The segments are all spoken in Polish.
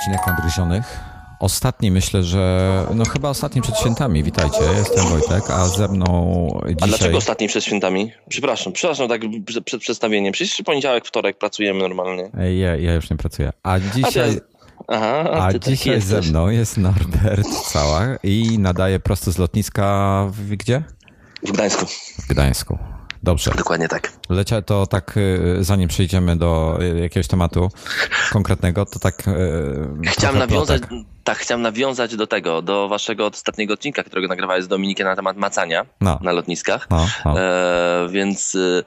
Odcinek Nadgryzionych. Ostatni myślę, że no chyba ostatni przed świętami. Witajcie, jestem Wojtek, a ze mną dzisiaj... A dlaczego ostatni przed świętami? Przepraszam, przepraszam tak przed przedstawieniem. Przecież poniedziałek, wtorek pracujemy normalnie. Ja, ja już nie pracuję. A dzisiaj... Aha, a, A ty dzisiaj ze mną jest Norbert Cała i nadaje prosto z lotniska w, gdzie? W Gdańsku. W Gdańsku. Dobrze. Dokładnie tak. Lecia to tak, y, zanim przejdziemy do y, jakiegoś tematu konkretnego, to tak. y, Chciałem nawiązać, plotek. Tak, chciałem nawiązać do tego, do waszego ostatniego odcinka, którego nagrywałeś z Dominikiem na temat macania No. na lotniskach. No, no. E, więc e,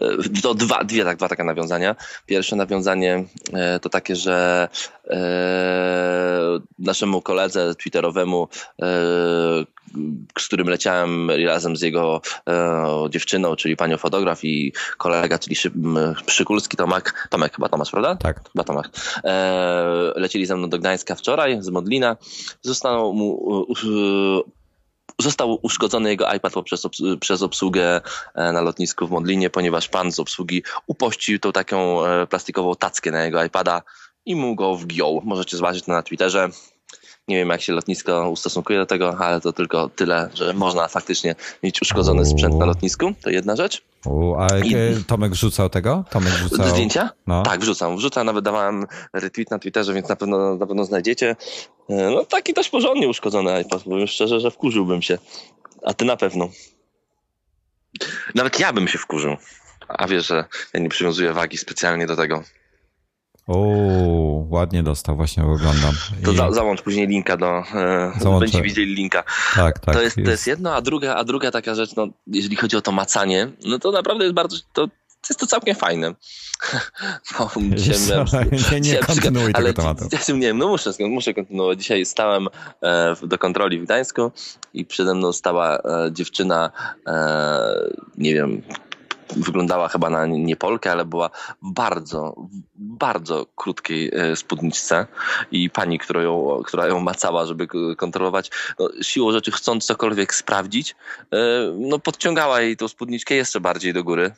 e, to dwa, dwie, tak, dwa takie nawiązania. Pierwsze nawiązanie e, to takie, że e, naszemu koledze twitterowemu, e, z którym leciałem razem z jego dziewczyną, czyli panią fotograf i kolega, czyli Szy, Przykulski Tomek, Tomek chyba Tomasz, prawda? Tak. Chyba Tomek. Lecieli ze mną do Gdańska wczoraj z Modlina. Został mu Został uszkodzony jego iPad poprzez przez obsługę e, na lotnisku w Modlinie, ponieważ pan z obsługi upościł tą taką e, plastikową tackę na jego iPada i mu go wgiął. Możecie zobaczyć to na Twitterze. Nie wiem, jak się lotnisko ustosunkuje do tego, ale to tylko tyle, że można faktycznie mieć uszkodzony sprzęt na lotnisku. To jedna rzecz. U, a I- Tomek wrzucał tego? Tomek wrzucał. Zdjęcia? No. Tak, wrzucam. Wrzucam, nawet dawałem retweet na Twitterze, więc na pewno, na pewno znajdziecie. E, No taki też porządnie uszkodzony iPad, powiem szczerze, że wkurzyłbym się. A ty na pewno. Nawet ja bym się wkurzył. A wiesz, że ja nie przywiązuję wagi specjalnie do tego. O, ładnie dostał, właśnie oglądam. To I- za, załącz później linka do... E, Załączę. będziecie widzieli linka. tak, tak. to, jest, to jest jedno, a druga, a druga taka rzecz, no, jeżeli chodzi o to macanie, no to naprawdę jest bardzo... To, jest to całkiem fajne. No, dzisiaj miałem- co, nie, nie kontynuuj tego ale tematu. Nie, no muszę, muszę kontynuować. Dzisiaj stałem e, do kontroli w Gdańsku i przede mną stała e, dziewczyna, e, nie wiem, wyglądała chyba na nie Polkę, ale była bardzo, bardzo krótkiej e, spódniczce i pani, która ją, która ją macała, żeby kontrolować, no, siłą rzeczy chcąc cokolwiek sprawdzić, e, no podciągała jej tą spódniczkę jeszcze bardziej do góry.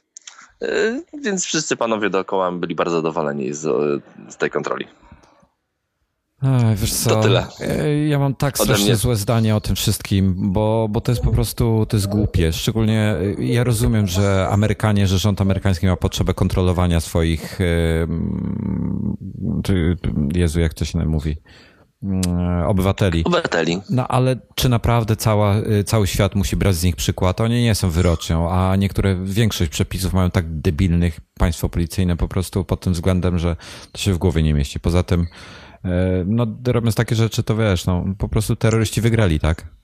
E, Więc wszyscy panowie dookoła byli bardzo zadowoleni z, z tej kontroli. Ej, wiesz co, To tyle. Ja mam tak Ode strasznie mnie. złe zdanie o tym wszystkim, bo, bo to jest po prostu, to jest głupie. Szczególnie y, ja rozumiem, że Amerykanie, że rząd amerykański ma potrzebę kontrolowania swoich, Jezu, jak to się mówi, obywateli. Obywateli. No ale czy naprawdę cała, y, cały świat musi brać z nich przykład? Oni nie są wyrocznią, a niektóre, większość przepisów mają tak debilnych państwo policyjne po prostu pod tym względem, że to się w głowie nie mieści. Poza tym, no robiąc takie rzeczy, to wiesz, no po prostu terroryści wygrali, tak?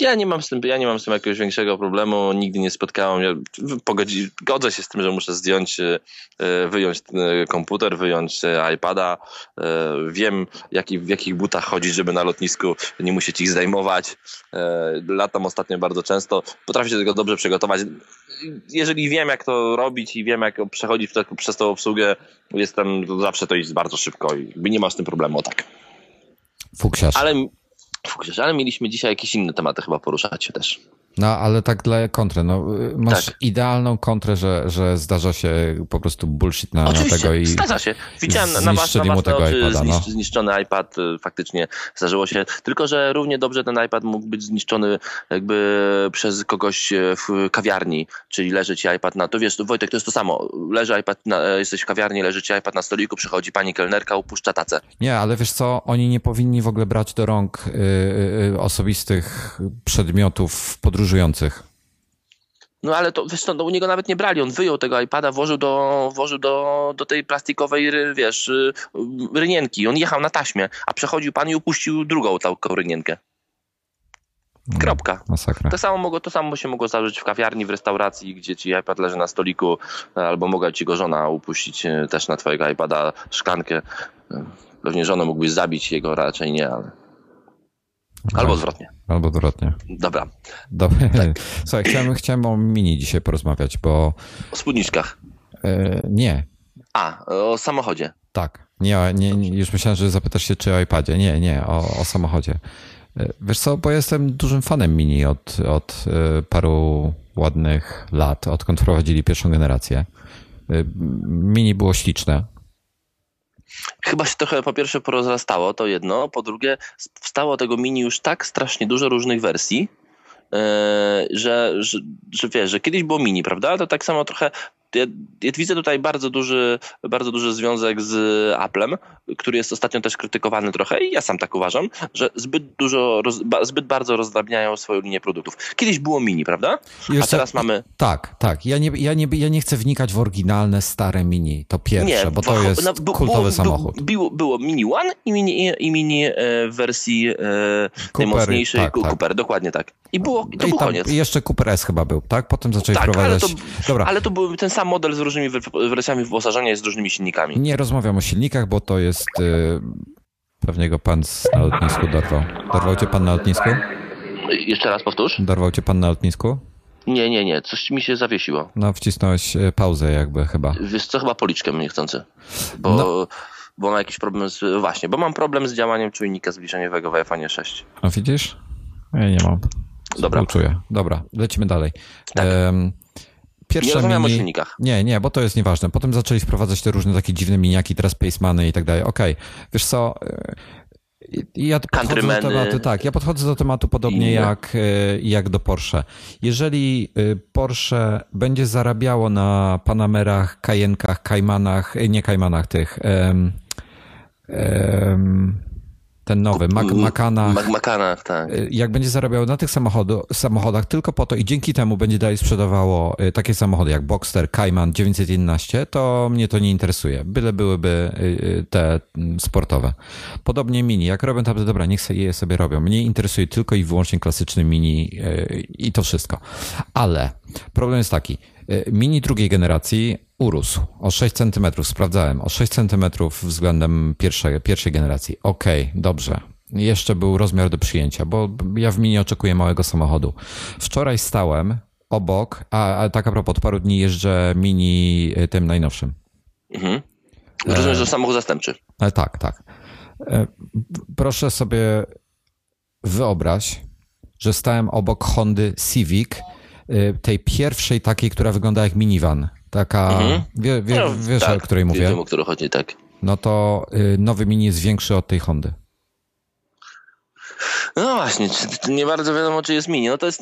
Ja nie mam z tym, ja nie mam z tym jakiegoś większego problemu, nigdy nie spotkałem. Ja pogodzi, godzę się z tym, że muszę zdjąć, e, wyjąć e, komputer, wyjąć e, iPada. E, Wiem, jaki, w jakich butach chodzić, żeby na lotnisku nie musieć ich zdejmować. E, Latam ostatnio bardzo często. Potrafię się tego dobrze przygotować. Jeżeli wiem, jak to robić i wiem, jak przechodzić przez- tą obsługę, jestem, zawsze to jest bardzo szybko i nie ma z tym problemu, o tak. Fuksiarz. Ale, Fuksiarz, ale mieliśmy dzisiaj jakieś inne tematy chyba poruszać też. No ale tak dla kontry, no y, masz Tak. idealną kontrę, że, że zdarza się po prostu bullshit na, na tego i zdarza się. Widziałem na, was, na własne tego oczy iPada, no. zniszcz, zniszczony iPad, y, faktycznie zdarzyło się. Tylko, że równie dobrze ten iPad mógł być zniszczony jakby przez kogoś e, w kawiarni, czyli leży ci iPad na... To wiesz, Wojtek, to jest to samo. Leży iPad, na, e, jesteś w kawiarni, leży ci iPad na stoliku, przychodzi pani kelnerka, upuszcza tacę. Nie, ale wiesz co, oni nie powinni w ogóle brać do rąk y, osobistych przedmiotów podróżujących. No ale to wiesz no, u niego nawet nie brali. On wyjął tego iPada, włożył do, włożył do, do tej plastikowej, wiesz, y, y, rynienki. On jechał na taśmie, a przechodził pan i upuścił drugą taką rynienkę. Kropka. Masakra. To samo, mogło, to samo się mogło zdarzyć w kawiarni, w restauracji, gdzie ci iPad leży na stoliku, albo mogła ci go żona upuścić e, też na twojego iPada szklankę. E, Pewnie żonę mógłbyś zabić, jego raczej nie, ale... Albo odwrotnie. Albo odwrotnie. Dobra. Dobra. Tak. Słuchaj, chciałem, chciałem o mini dzisiaj porozmawiać, bo O spódniczkach. y, nie, A, o samochodzie. tak. Nie, nie, nie, już myślałem, że zapytasz się, czy o iPadzie. Nie, nie, o, o samochodzie. Y, Wiesz co, bo jestem dużym fanem Mini od, od y, paru ładnych lat, odkąd wprowadzili pierwszą generację. Y, Mini było śliczne. Chyba się trochę po pierwsze porozrastało, to jedno. Po drugie, wstało tego mini już tak strasznie dużo różnych wersji, e, że, że, że wiesz, że kiedyś było mini, prawda? To tak samo trochę ja, ja, widzę tutaj bardzo duży, bardzo duży związek z Applem, który jest ostatnio też krytykowany trochę i ja sam tak uważam, że zbyt dużo, roz, zbyt bardzo rozdrabniają swoją linię produktów. Kiedyś było mini, prawda? A teraz mamy... Tak, tak. Ja nie, ja, nie, ja nie chcę wnikać w oryginalne, stare mini, to pierwsze, nie, bo to jest no, kultowy było, samochód. Było, było Mini One i Mini, i mini e, w wersji e, najmocniejszej tak, Cooper, tak. dokładnie tak. I było, i to I był koniec. jeszcze Cooper S chyba był, tak? Potem zaczęli tak, wprowadzać... Ale to, Dobra. ale to był ten sam model z różnymi wersjami wyposażenia z różnymi silnikami. Nie rozmawiam o silnikach, bo to jest... Yy, pewnie go pan na lotnisku dorwał. Dorwał cię pan na lotnisku? Jeszcze raz powtórz. Dorwał cię pan na lotnisku? Nie, nie, nie. Coś mi się zawiesiło. No, wcisnąłeś y, pauzę jakby chyba. Wiesz co, chyba policzkę niechcący. Bo... No bo mam jakiś problem z, właśnie, bo mam problem z działaniem czujnika zbliżeniowego w iPhone 6. A widzisz? Ja nie mam. Dobra. Czuję. Dobra, lecimy dalej. Tak. Um, pierwsze nie mini... o silnikach. Nie, nie, bo to jest nieważne. Potem zaczęli wprowadzać te różne takie dziwne miniaki, teraz Pacemany i tak dalej. Okej, okay. wiesz co... E, ja podchodzę do tematu, tak, ja podchodzę do tematu podobnie jak, e, jak do Porsche. Jeżeli e, Porsche będzie zarabiało na Panamerach, Cayenne'kach, Caymanach, nie Caymanach tych, um, um, ten nowy, Mac, Macana, tak. Y, jak będzie zarabiał na tych samochodach tylko po to i dzięki temu będzie dalej sprzedawało y, takie samochody jak Boxster, Cayman 911, to mnie to nie interesuje. Byle byłyby y, te mm, sportowe. Podobnie Mini. Jak robią tam, dobra, niech je sobie robią. Mnie interesuje tylko i wyłącznie klasyczny Mini i to wszystko. Ale problem jest taki. Mini drugiej generacji urósł o 6 cm, sprawdzałem, o 6 cm względem pierwszej, pierwszej generacji. Okej, okay, dobrze. Jeszcze był rozmiar do przyjęcia, bo ja w Mini oczekuję małego samochodu. Wczoraj stałem obok, a, a tak a propos, od paru dni jeżdżę Mini y, tym najnowszym. Mhm. Rozumiem, że samochód zastępczy. E, tak, tak. E, proszę sobie wyobraź, że stałem obok Hondy Civic, tej pierwszej takiej, która wygląda jak minivan. Taka, mhm. wie, wie, no, wiesz, tak, o której mówię? Wiem, o której chodzi, tak. No to y, nowy Mini jest większy od tej Hondy. No właśnie, nie bardzo wiadomo, czy jest Mini. No to jest...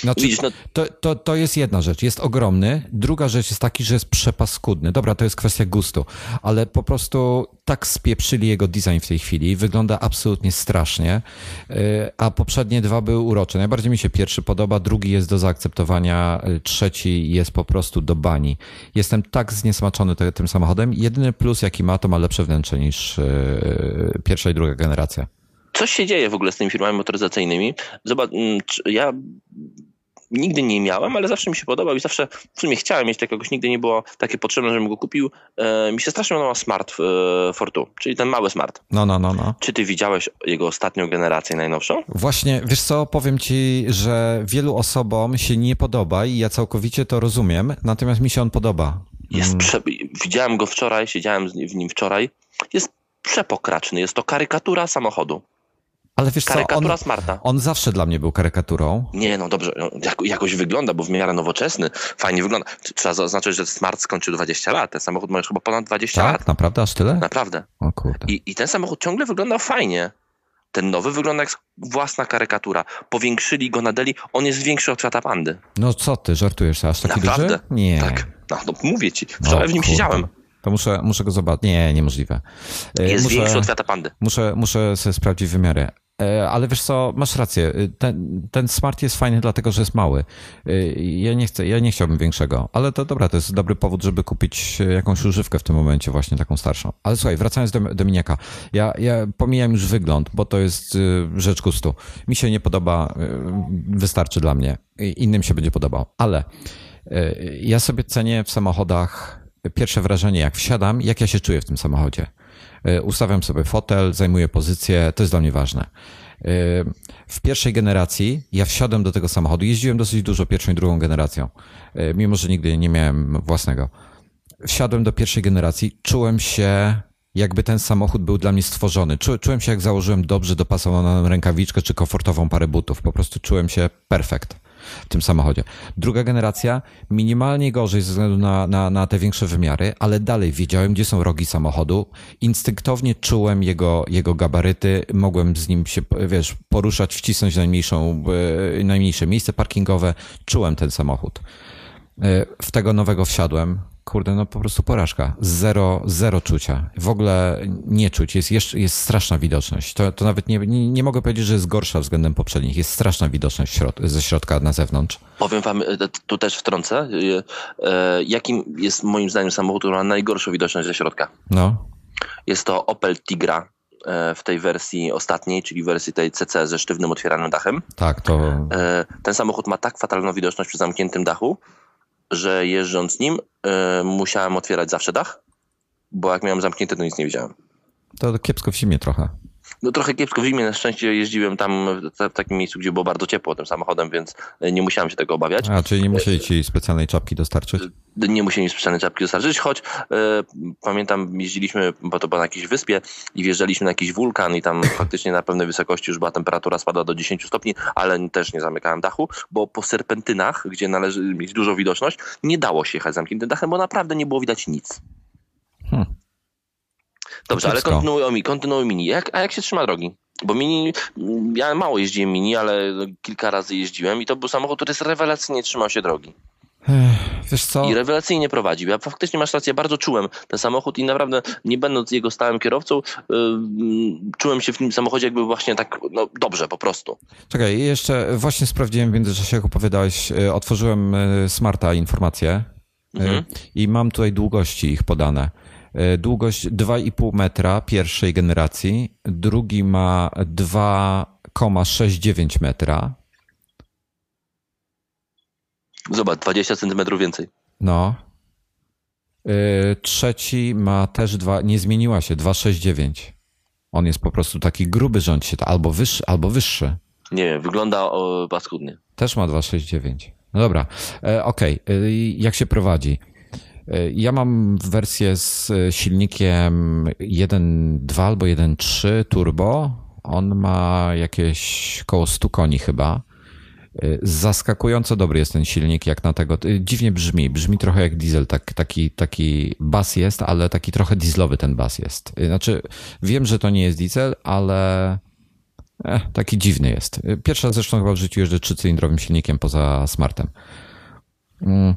Znaczy, Widzisz, no... to, to, to jest jedna rzecz, jest ogromny. Druga rzecz jest taki, że jest przepaskudny. Dobra, to jest kwestia gustu, ale po prostu tak spieprzyli jego design w tej chwili. Wygląda absolutnie strasznie, y, a poprzednie dwa były urocze. Najbardziej mi się pierwszy podoba, drugi jest do zaakceptowania, y, trzeci jest po prostu do bani. Jestem tak zniesmaczony tym samochodem. Jedyny plus, jaki ma, to ma lepsze wnętrze niż y, pierwsza i druga generacja coś się dzieje w ogóle z tymi firmami motoryzacyjnymi. Zobacz, mm, ja nigdy nie miałem, ale zawsze mi się podobał i zawsze w sumie chciałem mieć takiego, nigdy nie było takie potrzebne, żebym go kupił. E, mi się strasznie podobał Smart e, Fortu, czyli ten mały Smart. No, no, no, no. Czy ty widziałeś jego ostatnią generację najnowszą? Właśnie, wiesz co, powiem ci, że wielu osobom się nie podoba i ja całkowicie to rozumiem, natomiast mi się on podoba. Jest mm. prze... Widziałem go wczoraj, siedziałem w nim wczoraj. Jest przepokraczny, jest to karykatura samochodu. Ale wiesz Karykatura co, on, Smarta. On zawsze dla mnie był karykaturą. Nie, no dobrze, no, jakoś wygląda, bo w miarę nowoczesny, fajnie wygląda. Trzeba zaznaczyć, że Smart skończył 20 lat. Ten samochód ma już chyba ponad 20 tak? lat. Naprawdę? Aż tyle? Naprawdę. O kurde. I, I ten samochód ciągle wygląda fajnie. Ten nowy wygląda jak własna karykatura. Powiększyli go, nadeli. On jest większy od Fiata Pandy. No co ty, żartujesz? Aż taki Naprawdę? duży? Nie. Tak. No, no mówię ci. Wczoraj w nim kurde. siedziałem. To muszę, muszę go zobaczyć. Nie, niemożliwe. Jest muszę, większy od Fiata Pandy. Muszę, muszę sobie sprawdzić wymiary. E, ale wiesz co, masz rację. E, ten, ten smart jest fajny dlatego, że jest mały. E, ja nie chcę, ja nie chciałbym większego, ale to dobra, to jest dobry powód, żeby kupić jakąś używkę w tym momencie, właśnie taką starszą. Ale słuchaj, wracając do, do miniaka. Ja, ja pomijam już wygląd, bo to jest rzecz gustu. Mi się nie podoba, wystarczy dla mnie. Innym się będzie podobał. Ale ja sobie cenię w samochodach pierwsze wrażenie, jak wsiadam, jak ja się czuję w tym samochodzie. E, ustawiam sobie fotel, zajmuję pozycję, to jest dla mnie ważne. E, w pierwszej generacji ja wsiadłem do tego samochodu, jeździłem dosyć dużo pierwszą i drugą generacją, e, mimo że nigdy nie miałem własnego. Wsiadłem do pierwszej generacji, czułem się jakby ten samochód był dla mnie stworzony. Czułem się jak założyłem dobrze dopasowaną rękawiczkę czy komfortową parę butów. Po prostu czułem się perfekt. W tym samochodzie. Druga generacja, minimalnie gorzej ze względu na, na, na te większe wymiary, ale dalej wiedziałem, gdzie są rogi samochodu. Instynktownie czułem jego, jego gabaryty, mogłem z nim się, wiesz, poruszać, wcisnąć najmniejszą, e, najmniejsze miejsce parkingowe. Czułem ten samochód. E, w tego nowego wsiadłem. Kurde, no po prostu porażka. Zero, zero czucia. W ogóle nie czuć. Jest, jeszcze, jest straszna widoczność. To, to nawet nie, nie, nie mogę powiedzieć, że jest gorsza względem poprzednich. Jest straszna widoczność środ ze środka na zewnątrz. Powiem wam, e, tu też wtrącę, e, jakim jest moim zdaniem samochód, który ma najgorszą widoczność ze środka? No. Jest to Opel Tigra w tej wersji ostatniej, czyli wersji tej CC ze sztywnym otwieranym dachem. Tak, to... Ten samochód ma tak fatalną widoczność przy zamkniętym dachu, że jeżdżąc nim y, musiałem otwierać zawsze dach, bo jak miałem zamknięte, to nic nie widziałem. To kiepsko w zimie trochę. No trochę kiepsko w zimie, na szczęście jeździłem tam w takim miejscu, gdzie było bardzo ciepło tym samochodem, więc nie musiałem się tego obawiać. A, czyli nie musieli ci specjalnej czapki dostarczyć? Nie musieli mi specjalnej czapki dostarczyć, choć y, pamiętam, jeździliśmy, bo to było na jakiejś wyspie i wjeżdżaliśmy na jakiś wulkan i tam faktycznie na pewnej wysokości już była temperatura spadła do 10 stopni, ale też nie zamykałem dachu, bo po serpentynach, gdzie należy mieć dużą widoczność, nie dało się jechać zamkniętym dachem, bo naprawdę nie było widać nic. Hmm. Dobrze, ale kontynuuj, kontynuuj mini. Jak, a jak się trzyma drogi? Bo mini, ja mało jeździłem mini, ale kilka razy jeździłem i to był samochód, który jest rewelacyjnie trzymał się drogi. Wiesz co? I rewelacyjnie prowadził. Ja faktycznie masz rację, bardzo czułem ten samochód i naprawdę nie będąc jego stałym kierowcą, yy, czułem się w tym samochodzie jakby właśnie tak no, dobrze po prostu. Czekaj, jeszcze właśnie sprawdziłem w międzyczasie, jak opowiadałeś, yy, otworzyłem yy, Smarta informacje mhm. i mam tutaj długości ich podane. E, długość 2,5 metra pierwszej generacji, drugi ma 2,69 metra. Zobacz, 20 centymetrów więcej. No. E, trzeci ma też dwa, nie zmieniła się, 2,69. On jest po prostu taki gruby rząd się, albo wyższy, albo wyższy. Nie wygląda paskudnie. Też ma 2,69. No dobra, e, okej. Okay. Jak się prowadzi? Ja mam wersję z silnikiem 1.2 albo 1.3 turbo. On ma jakieś koło 100 koni chyba. Zaskakująco dobry jest ten silnik, jak na tego. Dziwnie brzmi, brzmi trochę jak diesel, tak, taki, taki bas jest, ale taki trochę dieslowy ten bas jest. Znaczy, wiem, że to nie jest diesel, ale eh, taki dziwny jest. Pierwsza zresztą chyba w życiu jeżdżę trzycylindrowym silnikiem poza smartem. Mm.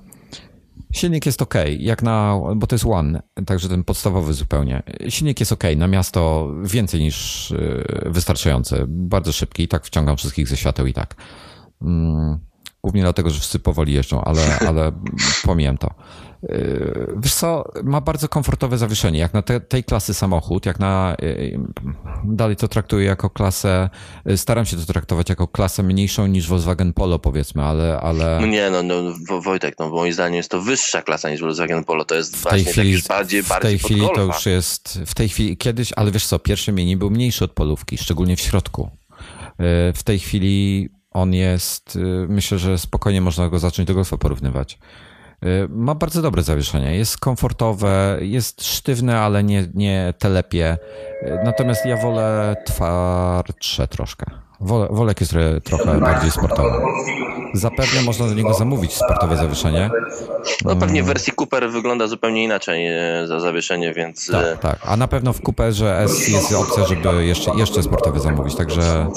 Silnik jest ok, jak na, bo to jest One, także ten podstawowy zupełnie. Silnik jest ok, na miasto więcej niż y, wystarczający, bardzo szybki i tak wciągam wszystkich ze świateł i tak. Głównie dlatego, że wszyscy powoli jeżdżą, ale, ale pomijam to. Yy, wiesz co, ma bardzo komfortowe zawieszenie, jak na te, tej klasy samochód, jak na, yy, dalej to traktuję jako klasę, yy, staram się to traktować jako klasę mniejszą niż Volkswagen Polo powiedzmy, ale... ale... No nie, no, no Wojtek, no moim zdaniem jest to wyższa klasa niż Volkswagen Polo, to jest w tej chwili, bardziej, w tej chwili to już jest, w tej chwili kiedyś, ale wiesz co, pierwszy mini był mniejszy od polówki, szczególnie w środku. W tej chwili on jest, myślę, że spokojnie można go zacząć do golfa porównywać. Y, ma bardzo dobre zawieszenie. Jest komfortowe, jest sztywne, ale nie, nie telepie. Y, natomiast ja wolę twardsze troszkę. Wolek jest trochę bardziej sportowy. Zapewne można do niego zamówić sportowe zawieszenie. No pewnie w wersji Cooper wygląda zupełnie inaczej e, za zawieszenie, więc... Tak, e, tak. A na pewno w Cooperze S jest opcja, żeby jeszcze, jeszcze sportowe zamówić, także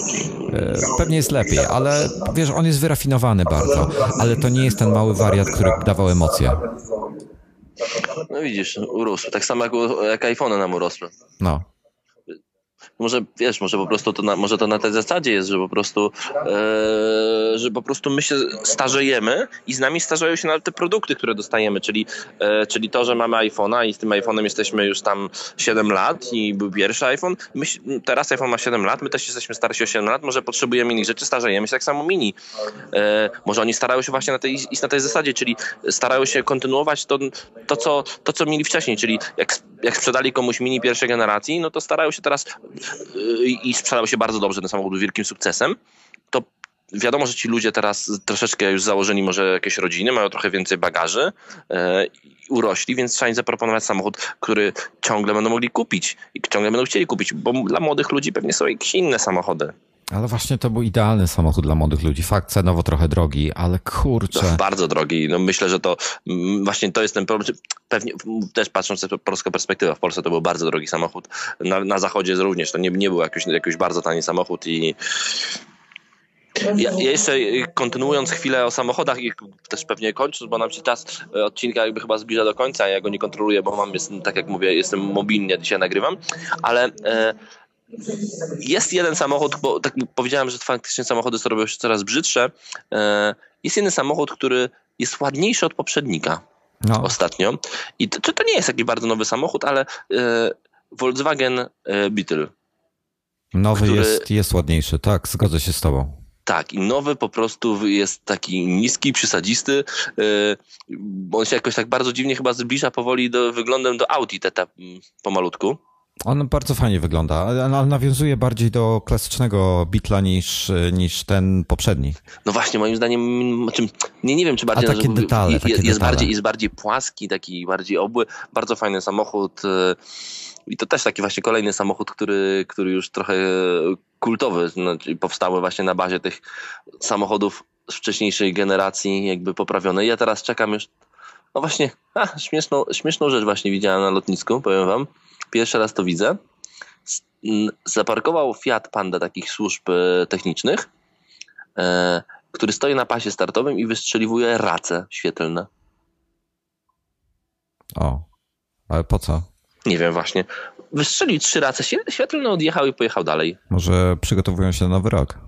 e, pewnie jest lepiej, ale wiesz, on jest wyrafinowany bardzo, ale to nie jest ten mały wariat, który dawał emocje. No widzisz, urósł. Tak samo jak, jak iPhone nam urosły. No może wiesz, może po prostu to na, może to na tej zasadzie jest, że po prostu e, że po prostu my się starzejemy i z nami starzeją się nawet te produkty, które dostajemy, czyli, e, czyli to, że mamy iPhone'a i z tym iPhone'em jesteśmy już tam 7 lat i był pierwszy iPhone. My, teraz iPhone ma 7 lat, my też jesteśmy starsi o 7 lat, może potrzebujemy innych rzeczy, starzejemy się tak samo mini. E, może oni starają się właśnie na tej, iść na tej zasadzie, czyli starają się kontynuować to, to, co, to co mieli wcześniej, czyli jak, jak sprzedali komuś mini pierwszej generacji, no to starają się teraz i sprzedał się bardzo dobrze ten samochód wielkim sukcesem, to wiadomo, że ci ludzie teraz troszeczkę już założyli może jakieś rodziny, mają trochę więcej bagaży, e, urośli, więc trzeba im zaproponować samochód, który ciągle będą mogli kupić i ciągle będą chcieli kupić, bo dla młodych ludzi pewnie są jakieś inne samochody. Ale właśnie to był idealny samochód dla młodych ludzi. Fakt cenowo trochę drogi, ale kurczę. No, bardzo drogi. No myślę, że to mm, właśnie to jest ten problem. Pewnie też patrząc z polskiej perspektywy, w Polsce to był bardzo drogi samochód. Na, na zachodzie również to nie, nie był jakiś, jakiś bardzo tani samochód i ja, ja, jeszcze kontynuując chwilę o samochodach i też pewnie kończąc, bo nam się czas odcinka jakby chyba zbliża do końca, ja go nie kontroluję, bo mam, tak jak mówię, jestem mobilnie, dzisiaj nagrywam, ale e, jest jeden samochód, bo tak powiedziałem, że faktycznie samochody robią się coraz brzydsze. E, jest jeden samochód, który jest ładniejszy od poprzednika no. ostatnio. I to, to nie jest jakiś bardzo nowy samochód, ale e, Volkswagen e, Beetle. Nowy który... jest, jest ładniejszy, tak, zgodzę się z tobą. Tak, i nowy po prostu jest taki niski, przysadzisty. On się jakoś tak bardzo dziwnie chyba zbliża powoli do, wyglądem do Audi TT pomalutku. On bardzo fajnie wygląda, ale nawiązuje bardziej do klasycznego Beatla niż, niż ten poprzedni. No właśnie, moim zdaniem, znaczy, nie, nie wiem, czy bardziej... A takie detale, jest, takie jest, detale. Bardziej, jest bardziej płaski, taki bardziej obły. Bardzo fajny samochód. Y, I to też taki właśnie kolejny samochód, który, który już trochę kultowy, znaczy powstały właśnie na bazie tych samochodów z wcześniejszej generacji, jakby poprawione. Ja teraz czekam już... No właśnie, a, śmieszną, śmieszną rzecz właśnie widziałem na lotnisku, powiem wam Pierwszy raz to widzę. Zaparkował Fiat Panda takich służb e, technicznych, e, który stoi na pasie startowym i wystrzeliwuje race świetlne. O, ale po co? Nie wiem właśnie. Wystrzelił trzy race świetlne, odjechał i pojechał dalej. Może przygotowują się na nowy rok.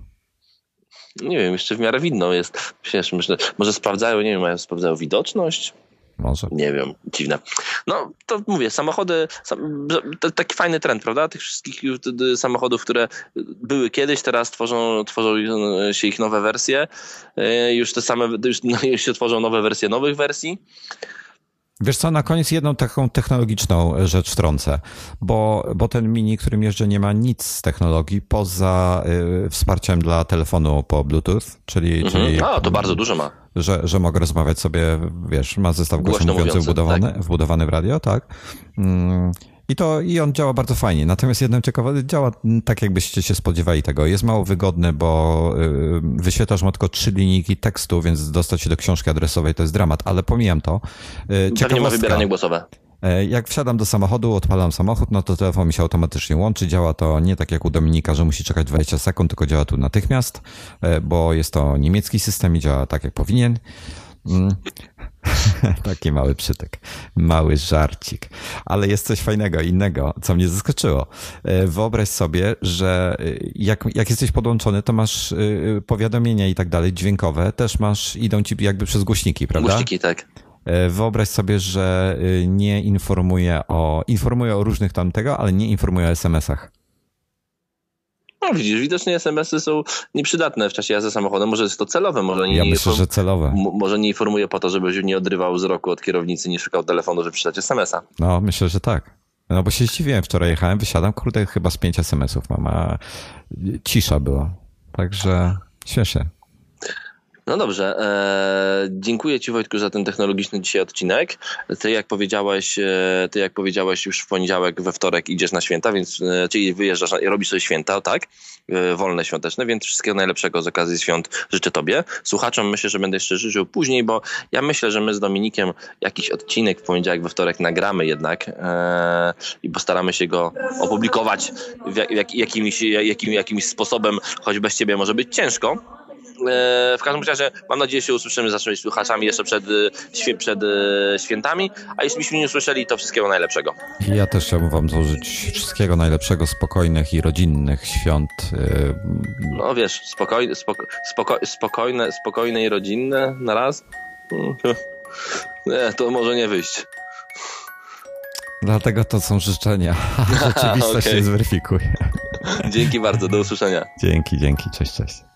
Nie wiem, jeszcze w miarę widno jest. myślę, może sprawdzają, nie wiem, mają sprawdzają widoczność, może. Nie wiem, dziwne. No, to mówię, samochody, sam, taki fajny trend, prawda? Tych wszystkich samochodów, które były kiedyś, teraz tworzą, tworzą się ich nowe wersje. E, już te same, już, no, już się tworzą nowe wersje nowych wersji. Wiesz co, na koniec jedną taką technologiczną rzecz wtrącę, bo, bo ten mini, którym jeżdżę, nie ma nic z technologii poza y, wsparciem dla telefonu po Bluetooth, czyli... Mhm. czyli A, to bardzo dużo ma. Że, że mogę rozmawiać sobie, wiesz, ma zestaw głośno mówiący wbudowany, tak. wbudowany w radio, tak. Mm, i to i on działa bardzo fajnie. Natomiast jedną ciekawe, działa tak, jakbyście się spodziewali tego. Jest mało wygodny, bo y, wyświetlasz ma tylko trzy linijki tekstu, więc dostać się do książki adresowej to jest dramat, ale pomijam to. Pewnie ma wybieranie głosowe. E, jak wsiadam do samochodu, odpalam samochód, no to telefon mi się automatycznie łączy. Działa to nie tak jak u Dominika, że musi czekać 20 sekund, tylko działa tu natychmiast, e, bo jest to niemiecki system i działa tak jak powinien. Mm. Taki mały przytyk, mały żarcik. Ale jest coś fajnego, innego, co mnie zaskoczyło. E, wyobraź sobie, że e, jak, jak jesteś podłączony, to masz e, powiadomienia i tak dalej, dźwiękowe, też masz, idą ci jakby przez głośniki, prawda? Głośniki, tak. Wyobraź sobie, że nie informuje o, informuje o różnych tam tego, ale nie informuje o SMS-ach. No widzisz, widocznie SMS-y są nieprzydatne w czasie jazdy samochodem. Może jest to celowe, może nie. Ja myślę, że celowe. Może nie informuje po to, żeby nie odrywał wzroku od kierownicy, nie szukał telefonu, żeby przeczytać SMS-a. No, myślę, że tak. No bo się zdziwiłem, wczoraj jechałem, wysiadam, kurde, chyba z pięć SMS-ów mam, a cisza była. Także śmiesznie. No dobrze. E, dziękuję Ci Wojtku za ten technologiczny dzisiaj odcinek. Ty jak powiedziałeś, e, ty jak powiedziałeś już w poniedziałek, we wtorek idziesz na święta, więc e, czyli wyjeżdżasz, robisz sobie święta, tak? E, wolne świąteczne, więc wszystkiego najlepszego z okazji świąt życzę Tobie. Słuchaczom myślę, że będę jeszcze życzył później, bo ja myślę, że my z Dominikiem jakiś odcinek w poniedziałek, we wtorek nagramy jednak e, i postaramy się go opublikować w jak, jakimś, jakim, jakimś sposobem, choć bez Ciebie może być ciężko w każdym razie mam nadzieję, że się usłyszymy z naszymi słuchaczami jeszcze przed, e, przed e, świętami, a jeśli byśmy nie usłyszeli, to wszystkiego najlepszego. Ja też chciałbym wam złożyć wszystkiego najlepszego, spokojnych i rodzinnych świąt. No wiesz, spokojne, spoko, spoko, spokojne, spokojne i rodzinne na raz? Nie, to może nie wyjść. Dlatego to są życzenia. Rzeczywistość okay. się zweryfikuje. Dzięki bardzo, do usłyszenia. Dzięki, dzięki, cześć, cześć.